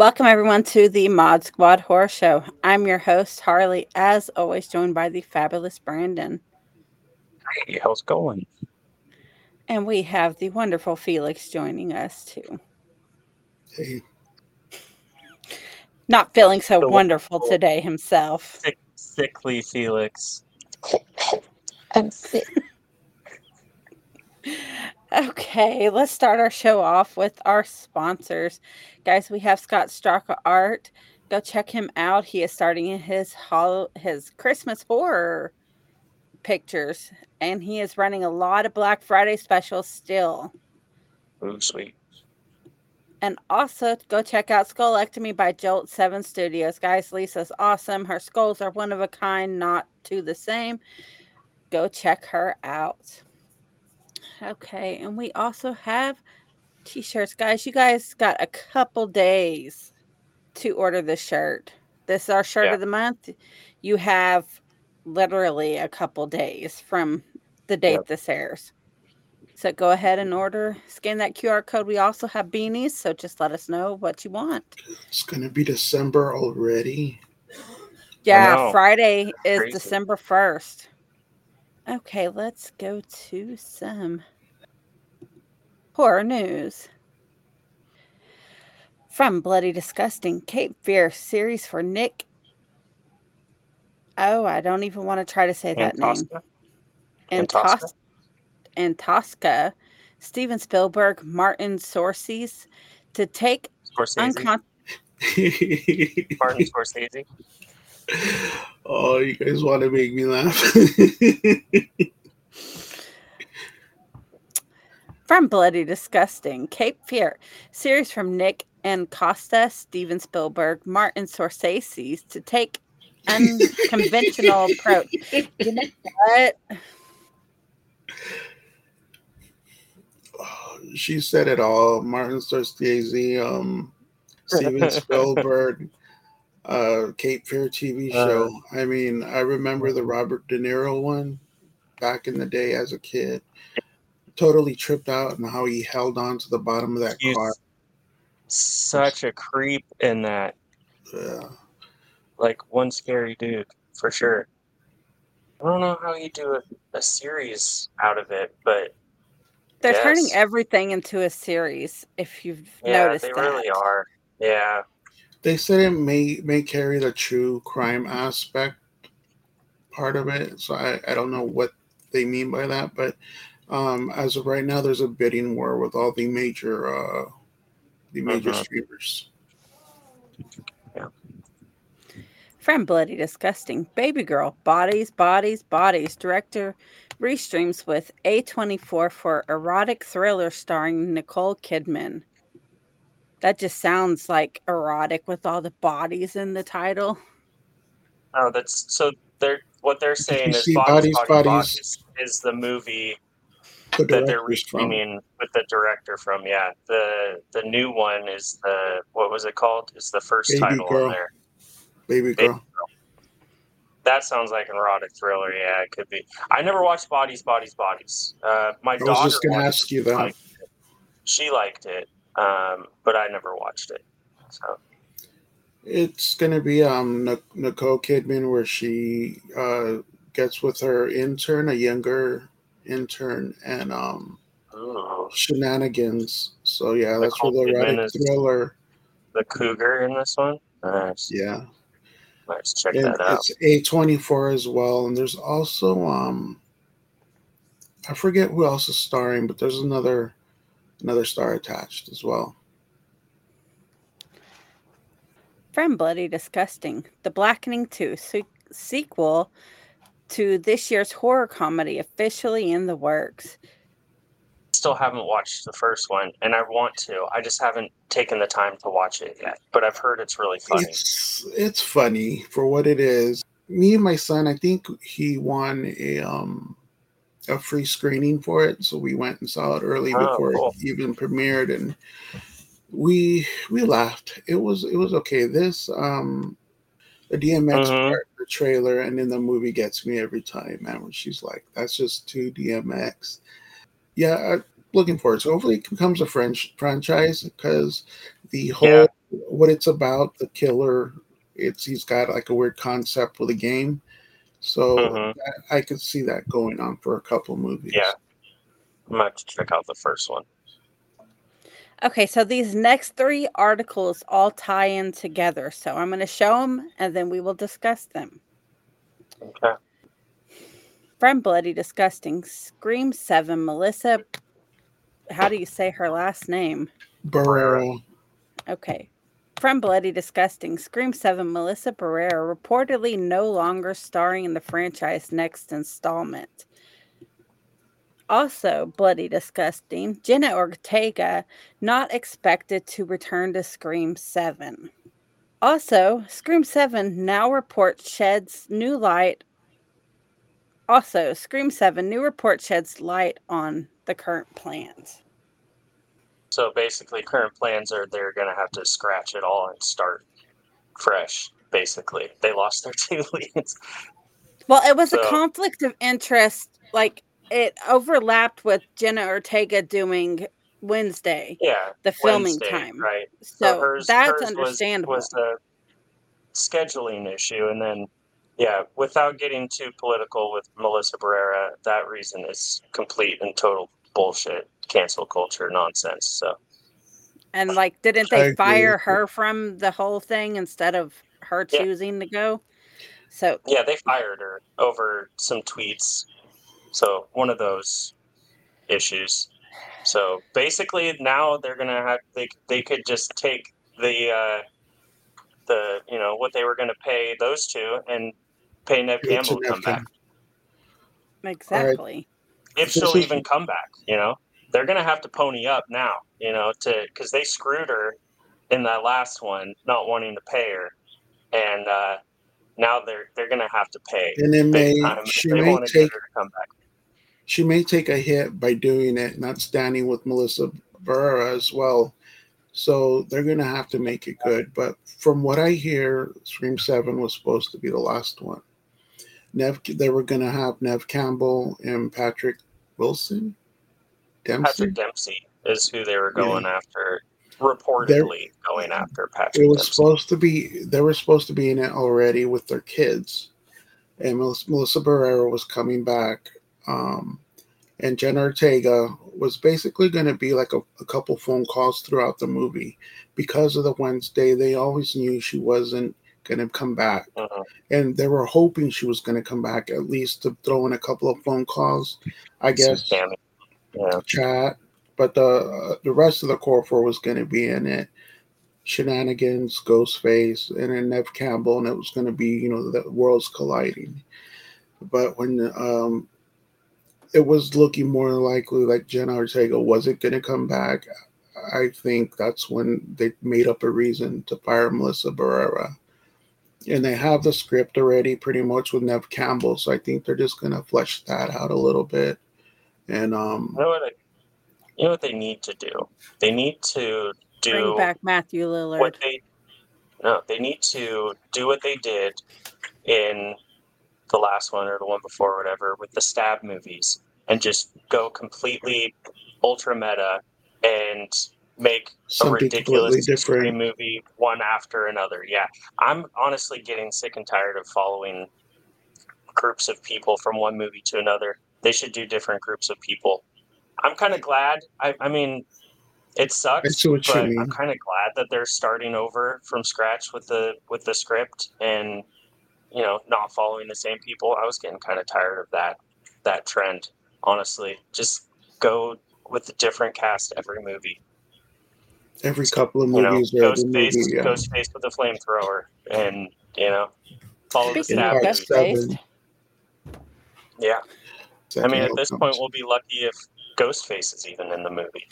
Welcome, everyone, to the Mod Squad Horror Show. I'm your host, Harley, as always, joined by the fabulous Brandon. Hey, how's it going? And we have the wonderful Felix joining us, too. Hey, Not feeling so The wonderful wonderful- today himself. Sick, sickly Felix. I'm sick. Okay, let's start our show off with our sponsors. Guys, we have Scott Straka Art. Go check him out. He is starting his hol- his Christmas horror pictures and he is running a lot of Black Friday specials still. Ooh, sweet. And also go check out Skullectomy by Jolt 7 Studios. Guys, Lisa's awesome. Her skulls are one of a kind, not two the same. Go check her out. Okay, and we also have t-shirts. Guys, you guys got a couple days to order this shirt. This is our shirt Yeah. of the month. You have literally a couple days from the date Yep. this airs. So go ahead and order. Scan that QR code. We also have beanies, so just let us know what you want. it's gonna be December already. Yeah. Friday is Crazy. December 1st. Okay, let's go to some horror news. From Bloody Disgusting, Cape Fear series for Nick. Oh, I don't even want to try to say that name. Antosca? and Antosca? And Tosca, Steven Spielberg, Martin Scorsese to take Scorsese. uncon- Martin Scorsese. oh, you guys want to make me laugh? from Bloody Disgusting, Cape Fear series from Nick and Costa, Steven Spielberg, Martin Scorsese to take unconventional approach. You know what? She said it all. Martin Scorsese, um, Steven Spielberg, uh, Cape Fear TV show. I mean, I remember the Robert De Niro one back in the day as a kid. Totally tripped out and how he held on to the bottom of that He's car. such a creep in that. Yeah. Like one scary dude for sure. I don't know how you do a, a series out of it, but They're turning everything into a series. If you've yeah, noticed they that, really are. Yeah, They said it may may carry the true crime aspect part of it. So I, I don't know what they mean by that, but um, as of right now, there's a bidding war with all the major uh, the major Mhm. streamers. From Bloody Disgusting, Babygirl, Bodies, Bodies, Bodies. Director restreams with A24 for erotic thriller starring Nicole Kidman. That just sounds like erotic with all the bodies in the title. Oh, that's so. They're what they're saying is see bodies, Bodies, bodies, Bodies? Bodies is the movie The that they're director's from. with the director from. Yeah, the the new one is the what was it called? Is the first Baby title Girl. on there. Baby Baby girl. That sounds like an erotic thriller. Yeah, it could be. I never watched Bodies, Bodies, Bodies. Uh, my I daughter. was just gonna ask you that. She liked it, um, but I never watched it. So It's gonna be um Nicole Kidman where she uh gets with her intern, a younger intern, and um ooh, shenanigans. So yeah, that's where Nicole the Kidman erotic is- thriller. the cougar in this one. Nice. Yeah. Nice. Check and that out. it's A twenty four as well. And there's also um I forget who else is starring, but there's another another star attached as well. From Bloody Disgusting, The Blackening 2 se- sequel to this year's horror comedy officially in the works. Still haven't watched the first one, and I want to. I just haven't taken the time to watch it yet. But I've heard it's really funny. It's it's funny for what it is. Me and my son, I think he won a um a free screening for it, so we went and saw it early Oh, before cool. it even premiered, and we we laughed. It was it was okay. This um the DMX Mhm. part, the trailer, and then the movie gets me every time, man. When she's like, "That's just too DMX." Yeah, I'm looking forward. So hopefully, it becomes a French franchise because the whole Yeah. what it's about. The killer, it's he's got like a weird concept with a game, so Mhm. that, I could see that going on for a couple movies. Yeah. I'm gonna have to check out the first one. Okay, so these next three articles all tie in together. So I'm going to show them and then we will discuss them. Okay. From Bloody Disgusting, Scream 7, Melissa. How do you say her last name? Barrera. Okay. From Bloody Disgusting, Scream 7, Melissa Barrera reportedly no longer starring in the franchise next installment. Also, Bloody Disgusting, Jenna Ortega not expected to return to Scream 7. Also, Scream 7 now reports sheds new light. Also, Scream 7 new report sheds light on the current plans. So basically, current plans are they're gonna have to scratch it all and start fresh. Basically, they lost their two leads. Well, it was a conflict of interest. Like it overlapped with Jenna Ortega doing Wednesday, Yeah, the filming Wednesday, time. right? So that's hers understandable. Was, was a scheduling issue, and then yeah, without getting too political with Melissa Barrera, that reason is complete and total bullshit, cancel culture nonsense. So and like, didn't they agree fire with her from the whole thing instead of her Yeah. choosing to go? So yeah, they fired her over some tweets. So one of those issues. So basically, now they're gonna have they they could just take the uh, the you know what they were gonna pay those two and pay Nev Give it to Campbell to come back. Campbell. exactly. if she'll even come back. You know, they're gonna have to pony up now. You know, to because they screwed her in that last one, not wanting to pay her, and uh, now they're they're gonna have to pay And it may big time she they may want to take get her to come back. She may take a hit by doing it, not standing with Melissa Barrera as well. So they're gonna have to make it good. But from what I hear, Scream Seven was supposed to be the last one. Nev, they were gonna have Nev Campbell and Patrick Wilson, Dempsey. Patrick Dempsey is who they were going after. Reportedly going after Patrick it was Dempsey. supposed to be they were supposed to be in it already with their kids and melissa, melissa barrera was coming back um, and jenna ortega was basically going to be like a, a couple phone calls throughout the movie because of the wednesday they always knew she wasn't going to come back Mhm. and they were hoping she was going to come back at least to throw in a couple of phone calls i guess. Yeah. chat, but the uh, the rest of the core four was going to be in it. Shenanigans, Ghostface, and then Nev Campbell, and it was going to be you know the worlds colliding. But when um, it was looking more likely like Jenna Ortega wasn't going to come back, I think that's when they made up a reason to fire Melissa Barrera. And they have the script already pretty much with Nev Campbell, so I think they're just going to flesh that out a little bit. And um, You know what? I, you know what they need to do? They need to do Bring back Matthew Lillard. what they no they need to do what they did in the last one or the one before or whatever with the stab movies and just go completely ultra meta and make a something completely ridiculous different. movie one after another. Yeah. I'm honestly getting sick and tired of following groups of people from one movie to another. They should do different groups of people. I'm kind of glad. I, I mean it sucks I see what you but i'm kind of glad that they're starting over from scratch with the with the script and you know not following the same people i was getting kind of tired of that that trend honestly just go with a different cast every movie Every couple of movies, you know movies, or every Ghostface, movie, yeah. Ghostface with a flamethrower, and you know, follow the Speaking In of stab. part movies. Yeah, I mean, at this comes. point, we'll be lucky if Ghostface is even in the movie.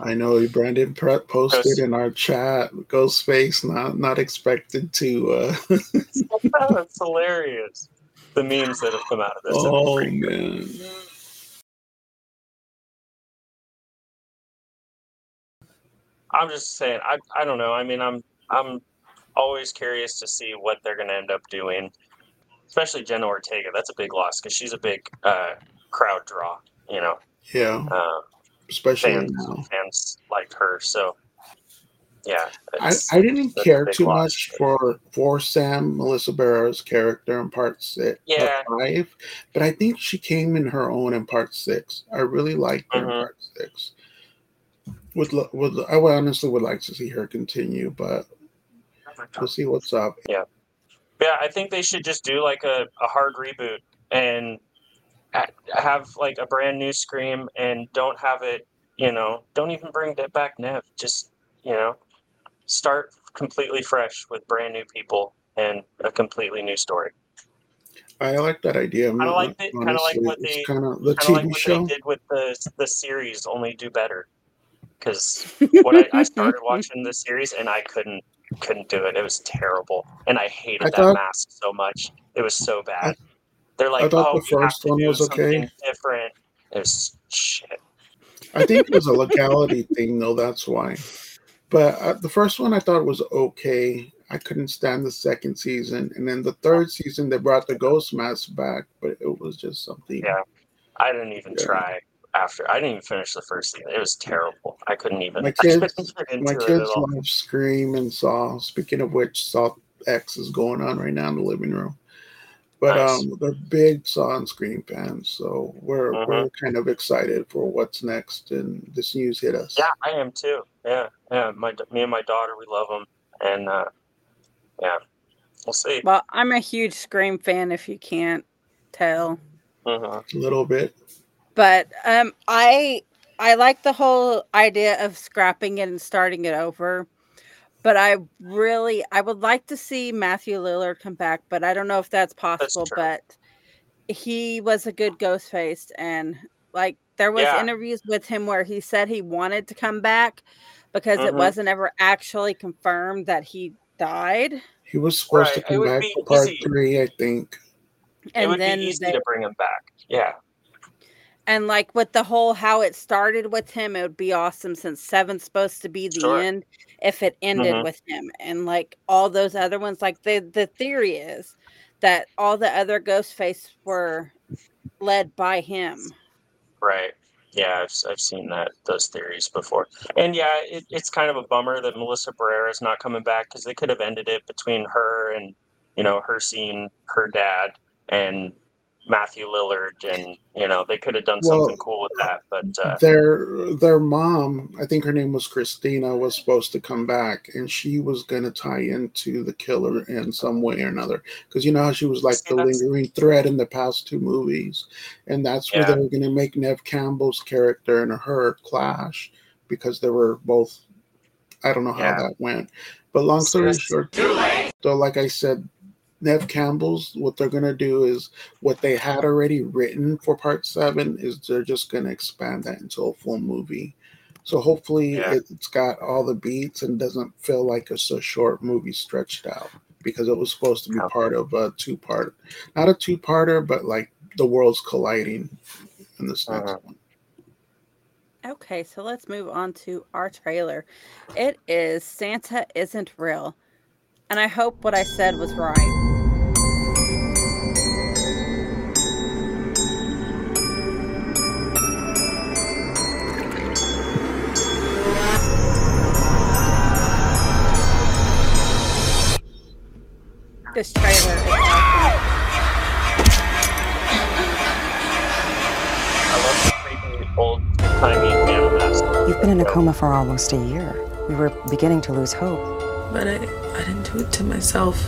I know Brandon posted in our chat, Ghostface not not expected to. Uh, That's hilarious. The memes that have come out of this. oh man, I'm just saying. I I don't know. I mean, I'm I'm always curious to see what they're going to end up doing, especially Jenna Ortega. That's a big loss because she's a big uh, crowd draw. You know, yeah, uh, especially fans now. fans like her. So yeah, I, I didn't care too much for for Sam Melissa Barrera's character in part six, Yeah. five, but I think she came in her own in part six. I really liked her Mhm. in part six. Would would I honestly would like to see her continue, but we'll see what's up. Yeah, yeah. I think they should just do like a, a hard reboot and have like a brand new Scream and don't have it, you know, don't even bring that back Nev. Just, you know, start completely fresh with brand new people and a completely new story. I like that idea. Kinda like the- kinda like honestly. what they- kind of the Kind of like what show. they did with the the series, only do better. Because what I, I started watching the series and I couldn't couldn't do it. It was terrible, and I hated I that thought- mask so much. It was so bad. They're like, I thought oh, the first one was okay." different. It was shit. I think it was a legality thing, though. That's why. But uh, the first one I thought was okay. I couldn't stand the second season, and then the third season they brought the ghost mask back, but it was just something. Yeah. I didn't even Yeah. try after. I didn't even finish the first season. It was terrible. I couldn't even. My kids- My kids love Scream and Saw. Speaking of which, Saw X is going on right now in the living room. But Nice. um, they're big Saw and Scream fans, so we're Mhm. we're kind of excited for what's next. And this news hit us. Yeah, I am too. Yeah, yeah. My me and my daughter, we love them, and uh, yeah, we'll see. Well, I'm a huge Scream fan if you can't tell. Mhm. a little bit. But um I I like the whole idea of scrapping it and starting it over. But I really I would like to see Matthew Lillard come back, but I don't know if that's possible. true. but he was a good ghost face and like there was Yeah. interviews with him where he said he wanted to come back because it Mhm. wasn't ever actually confirmed that he died. He was supposed Right, to come back for part easy. three, I think. And it And would then be easy they- to bring him back. Yeah, And like with the whole how it started with him, it would be awesome since seven's supposed to be the Sure. end if it ended Mhm. with him. And like all those other ones, like the the theory is that all the other ghost face were led by him. right. Yeah, I've, I've seen that those theories before, and yeah, it, it's kind of a bummer that Melissa Barrera is not coming back because they could have ended it between her and you know her seeing her dad and Matthew Lillard, and you know they could have done Well, something cool with that, but uh, their their mom, I think her name was Christina, was supposed to come back, and she was gonna tie into the killer in some way or another. Because you know how she was like See, the lingering thread in the past two movies, and that's where Yeah. they were gonna make Nev Campbell's character and her clash because they were both. I don't know how Yeah. that went, but long story short, so like I said, Nev Campbell's what they're gonna do is what they had already written for part seven is they're just gonna expand that into a full movie. So hopefully Yeah. it, it's got all the beats and doesn't feel like it's a short movie stretched out because it was supposed to be Okay. part of a two part, not a two parter, but like the worlds colliding in this next Uh-huh. one. Okay, so let's move on to our trailer. It is Santa Isn't Real. And I hope what I said was right. This trailer is awesome. I love the creepy old timey man mask. You've been in a coma for almost a year. We were beginning to lose hope. But I, I didn't do it to myself.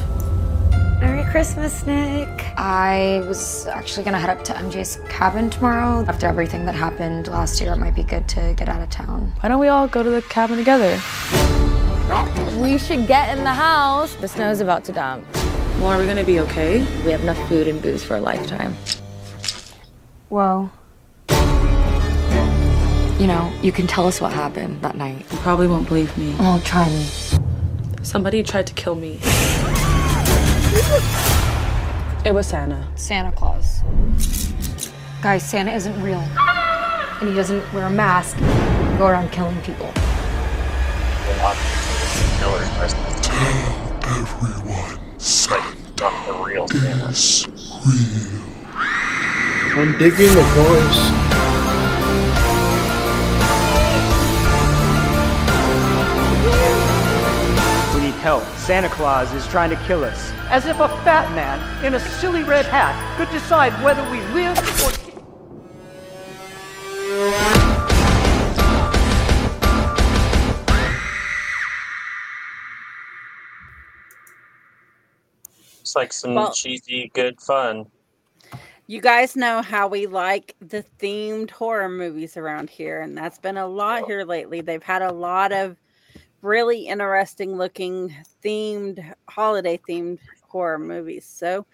Merry Christmas, Nick. I was actually gonna head up to MJ's cabin tomorrow. After everything that happened last year, it might be good to get out of town. Why don't we all go to the cabin together? We should get in the house. The snow's about to dump. Well, are we gonna be okay? We have enough food and booze for a lifetime. Well, You know, you can tell us what happened that night. You probably won't believe me. Oh, try me. Somebody tried to kill me. It was Santa. Santa Claus. Guys, Santa isn't real. And he doesn't wear a mask. And go around killing people. Killer Christmas. everyone. The real Santa. I'm digging the voice. Hell, Santa Claus is trying to kill us. As if a fat man in a silly red hat could decide whether we live or. It's like some Well- cheesy, good fun. You guys know how we like the themed horror movies around here, and that's been a lot here lately. They've had a lot of really interesting looking themed, holiday themed horror movies. So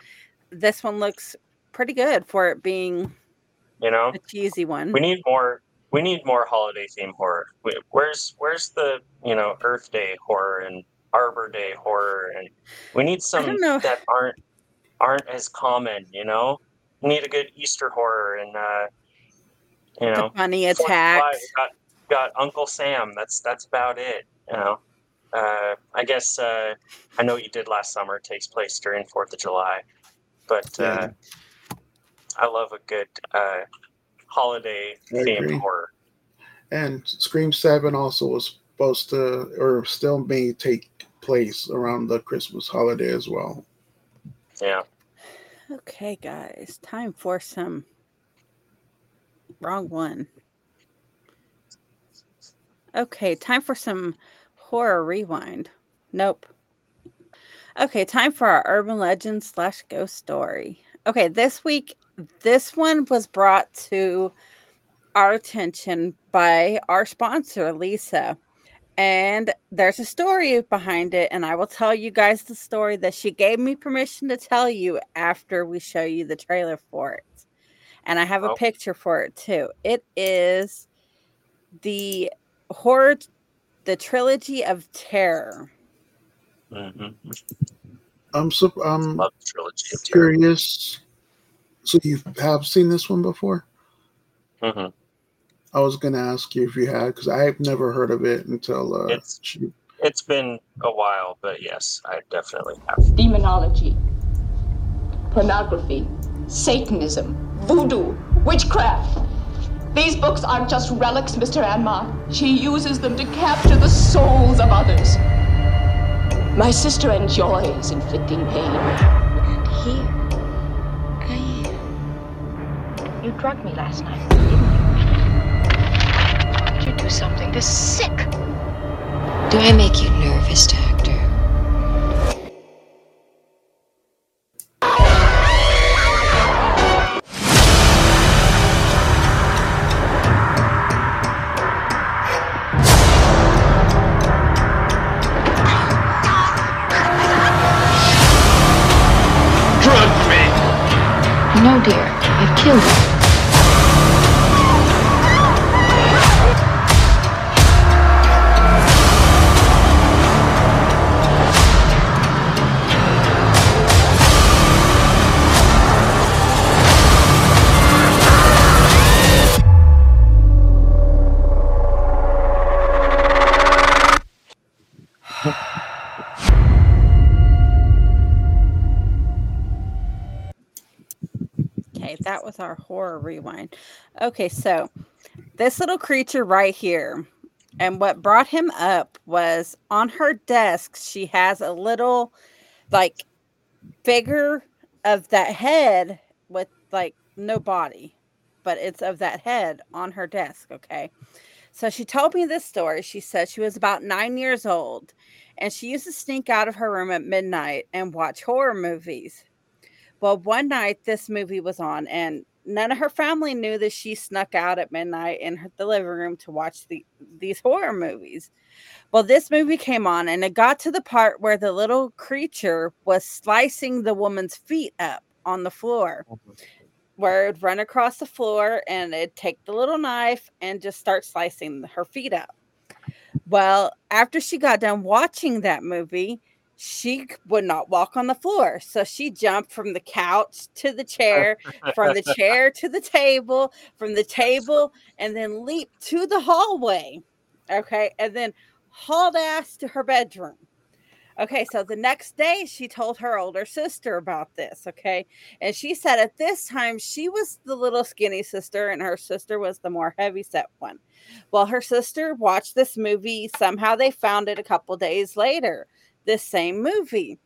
this one looks pretty good for it being You know, a cheesy one. we need more. We need more holiday theme horror. Where's Where's the you know Earth Day horror and Arbor Day horror, and we need some that aren't aren't as common. You know, we need a good Easter horror and uh, you the know funny Fourth of July, attacks. Got, got Uncle Sam. That's that's about it. You know, uh, I guess uh, I know what you did last summer takes place during Fourth of July, but uh, I love a good uh, holiday themed horror. And Scream Seven also was supposed to, or still may take place around the Christmas holiday as well. Yeah, Okay, guys, time for some. Wrong one. Okay, time for some horror rewind. Nope. Okay, time for our urban legend slash ghost story. Okay, this week, this one was brought to our attention by our sponsor, Lisa. And there's a story behind it, and I will tell you guys the story that she gave me permission to tell you after we show you the trailer for it. And I have a Oh. picture for it too. It is the horror, the trilogy of terror. hmm I'm so I'm trilogy of terror. curious. So you have seen this one before? hmm I was gonna ask you if you had because I've never heard of it until uh, It's- she, It's been a while, but yes, I definitely have. demonology, pornography, Satanism, voodoo, witchcraft. These books aren't just relics, Mr. Anmar. She uses them to capture the souls of others. My sister enjoys inflicting pain. And here, I am. You drugged me last night, do something this sick? Do I make you nervous, Doctor? Rewind. Okay, so this little creature right here, and what brought him up was on her desk, she has a little like figure of that head with like no body, but it's of that head on her desk. Okay. So she told me this story. She said she was about nine years old and she used to sneak out of her room at midnight and watch horror movies. Well, one night this movie was on, and none of her family knew that she snuck out at midnight in her, the living room to watch the, these horror movies. Well, this movie came on, and it got to the part where the little creature was slicing the woman's feet up on the floor, mm-hmm. where it'd run across the floor and it'd take the little knife and just start slicing her feet up. Well, after she got done watching that movie, she would not walk on the floor. So she jumped from the couch to the chair, from the chair to the table, from the table, and then leaped to the hallway. Okay. And then hauled ass to her bedroom. Okay. So the next day, she told her older sister about this. Okay. And she said at this time, she was the little skinny sister, and her sister was the more heavy set one. Well, her sister watched this movie. Somehow they found it a couple days later this same movie.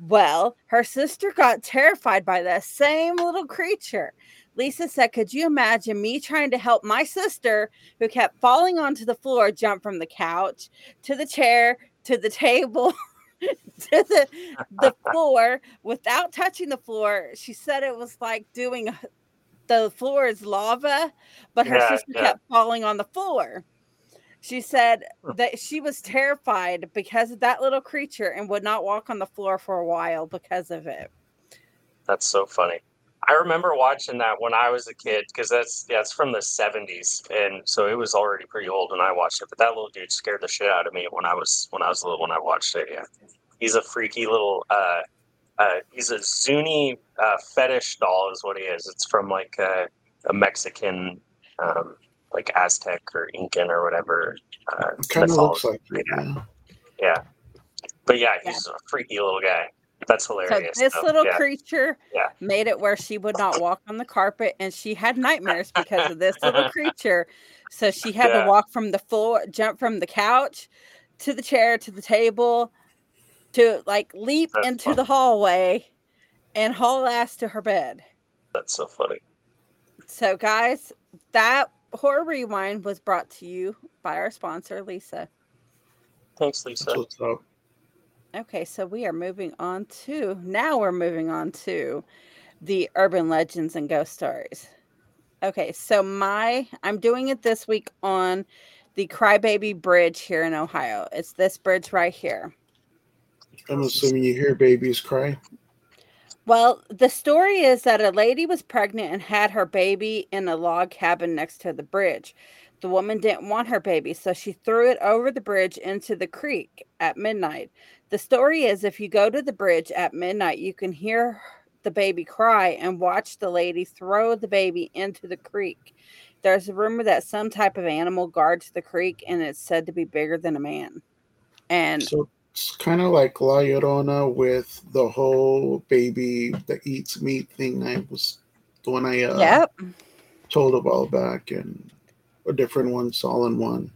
Well, her sister got terrified by that same little creature. Lisa said, Could you imagine me trying to help my sister who kept falling onto the floor jump from the couch to the chair to the table to the, the floor without touching the floor? She said it was like doing uh, the floor is lava, but her Yeah, sister yeah. kept falling on the floor. She said that she was terrified because of that little creature and would not walk on the floor for a while because of it. That's so funny. I remember watching that when I was a kid because that's yeah, it's from the '70s, and so it was already pretty old when I watched it. But that little dude scared the shit out of me when I was when I was little when I watched it. Yeah, he's a freaky little. uh uh, he's a Zuni uh, fetish doll, is what he is. It's from like a, a Mexican, um, like Aztec or Incan or whatever. Uh, Kind of looks like it. Yeah. Yeah, but yeah, he's a freaky little guy. That's hilarious. So hilarious. this though. little yeah. creature Yeah. made it where she would not walk on the carpet and she had nightmares because of this little creature. So she had Yeah. to walk from the floor, jump from the couch to the chair to the table to like leap That's into fun. the hallway and haul ass to her bed. That's so funny. So guys, that horror rewind was brought to you by our sponsor, Lisa. Thanks, Lisa. That's what's up. Okay, so we are moving on to now we're moving on to the urban legends and ghost stories. Okay, so my I'm doing it this week on the Crybaby Bridge here in Ohio. It's this bridge right here. I'm assuming you hear babies cry. Well, the story is that a lady was pregnant and had her baby in a log cabin next to the bridge. The woman didn't want her baby, so she threw it over the bridge into the creek at midnight. The story is if you go to the bridge at midnight, you can hear the baby cry and watch the lady throw the baby into the creek. There's a rumor that some type of animal guards the creek and it's said to be bigger than a man. And So it's kind of like La Llorona with the whole baby that eats meat thing. I was the one I uh, yep. told a while back, and a different ones all in one.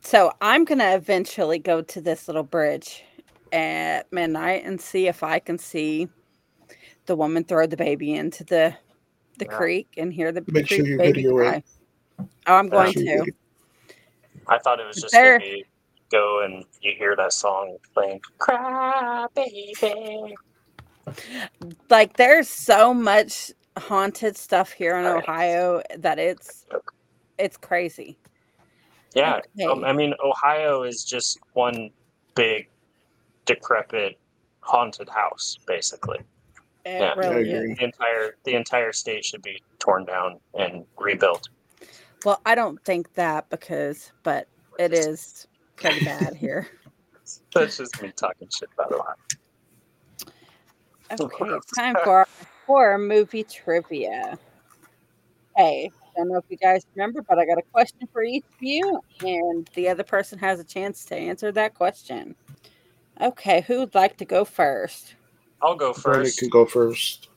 So I'm gonna eventually go to this little bridge at midnight and see if I can see the woman throw the baby into the the Yeah. creek and hear the Make sure you baby video cry. it. Oh, I'm going sure to. I thought it was just There- gonna be go and you hear that song playing "Cry Baby." Like there's so much haunted stuff here in Ohio that it's it's crazy. Yeah, um, Okay. I mean Ohio is just one big decrepit haunted house, basically. It Yeah. really I The entire the entire state should be torn down and rebuilt. Well, I don't think that because but it is pretty bad here. That's just me talking shit about Ohio. Okay, it's time for our horror movie trivia. Hey, I don't know if you guys remember, but I got a question for each of you, and the other person has a chance to answer that question. Okay, who would like to go first? I'll go Brandon first. can go first.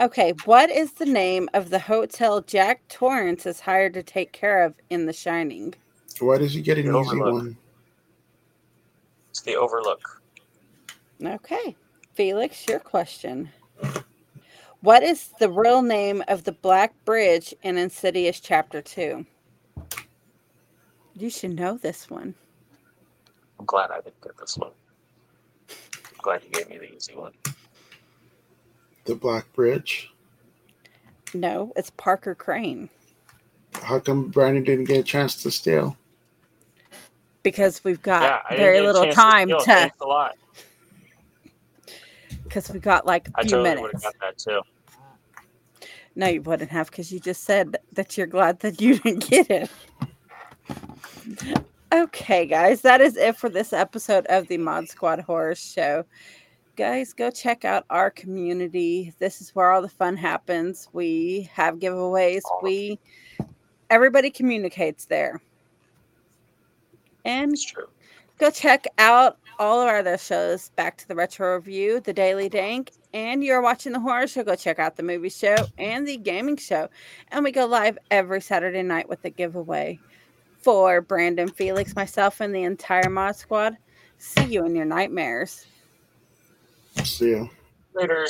Okay, what is the name of the hotel Jack Torrance is hired to take care of in The Shining? Why does he get an The easy Overlook. one? It's the Overlook. Okay, Felix, your question. What is the real name of the Black Bride in Insidious Chapter 2? You should know this one. I'm glad I didn't get this one. I'm glad you gave me the easy one. The Black Bride. No, it's Parker Crane How come Brandon didn't get a chance to steal? Because we've got yeah, very little time steal. to a lot. because we got like a I few totally minutes. got that too. No, you wouldn't have because you just said that you're glad that you didn't get it. Okay, guys, that is it for this episode of the Mod Squad Horror Show. Guys, go check out our community. This is where all the fun happens. We have giveaways. We everybody communicates there. And go check out all of our other shows Back to the Retro Review, The Daily Dank, and You're Watching the Horror Show. Go check out the movie show and the gaming show. And we go live every Saturday night with a giveaway for Brandon Felix, myself, and the entire mod squad. See you in your nightmares. See you. Later.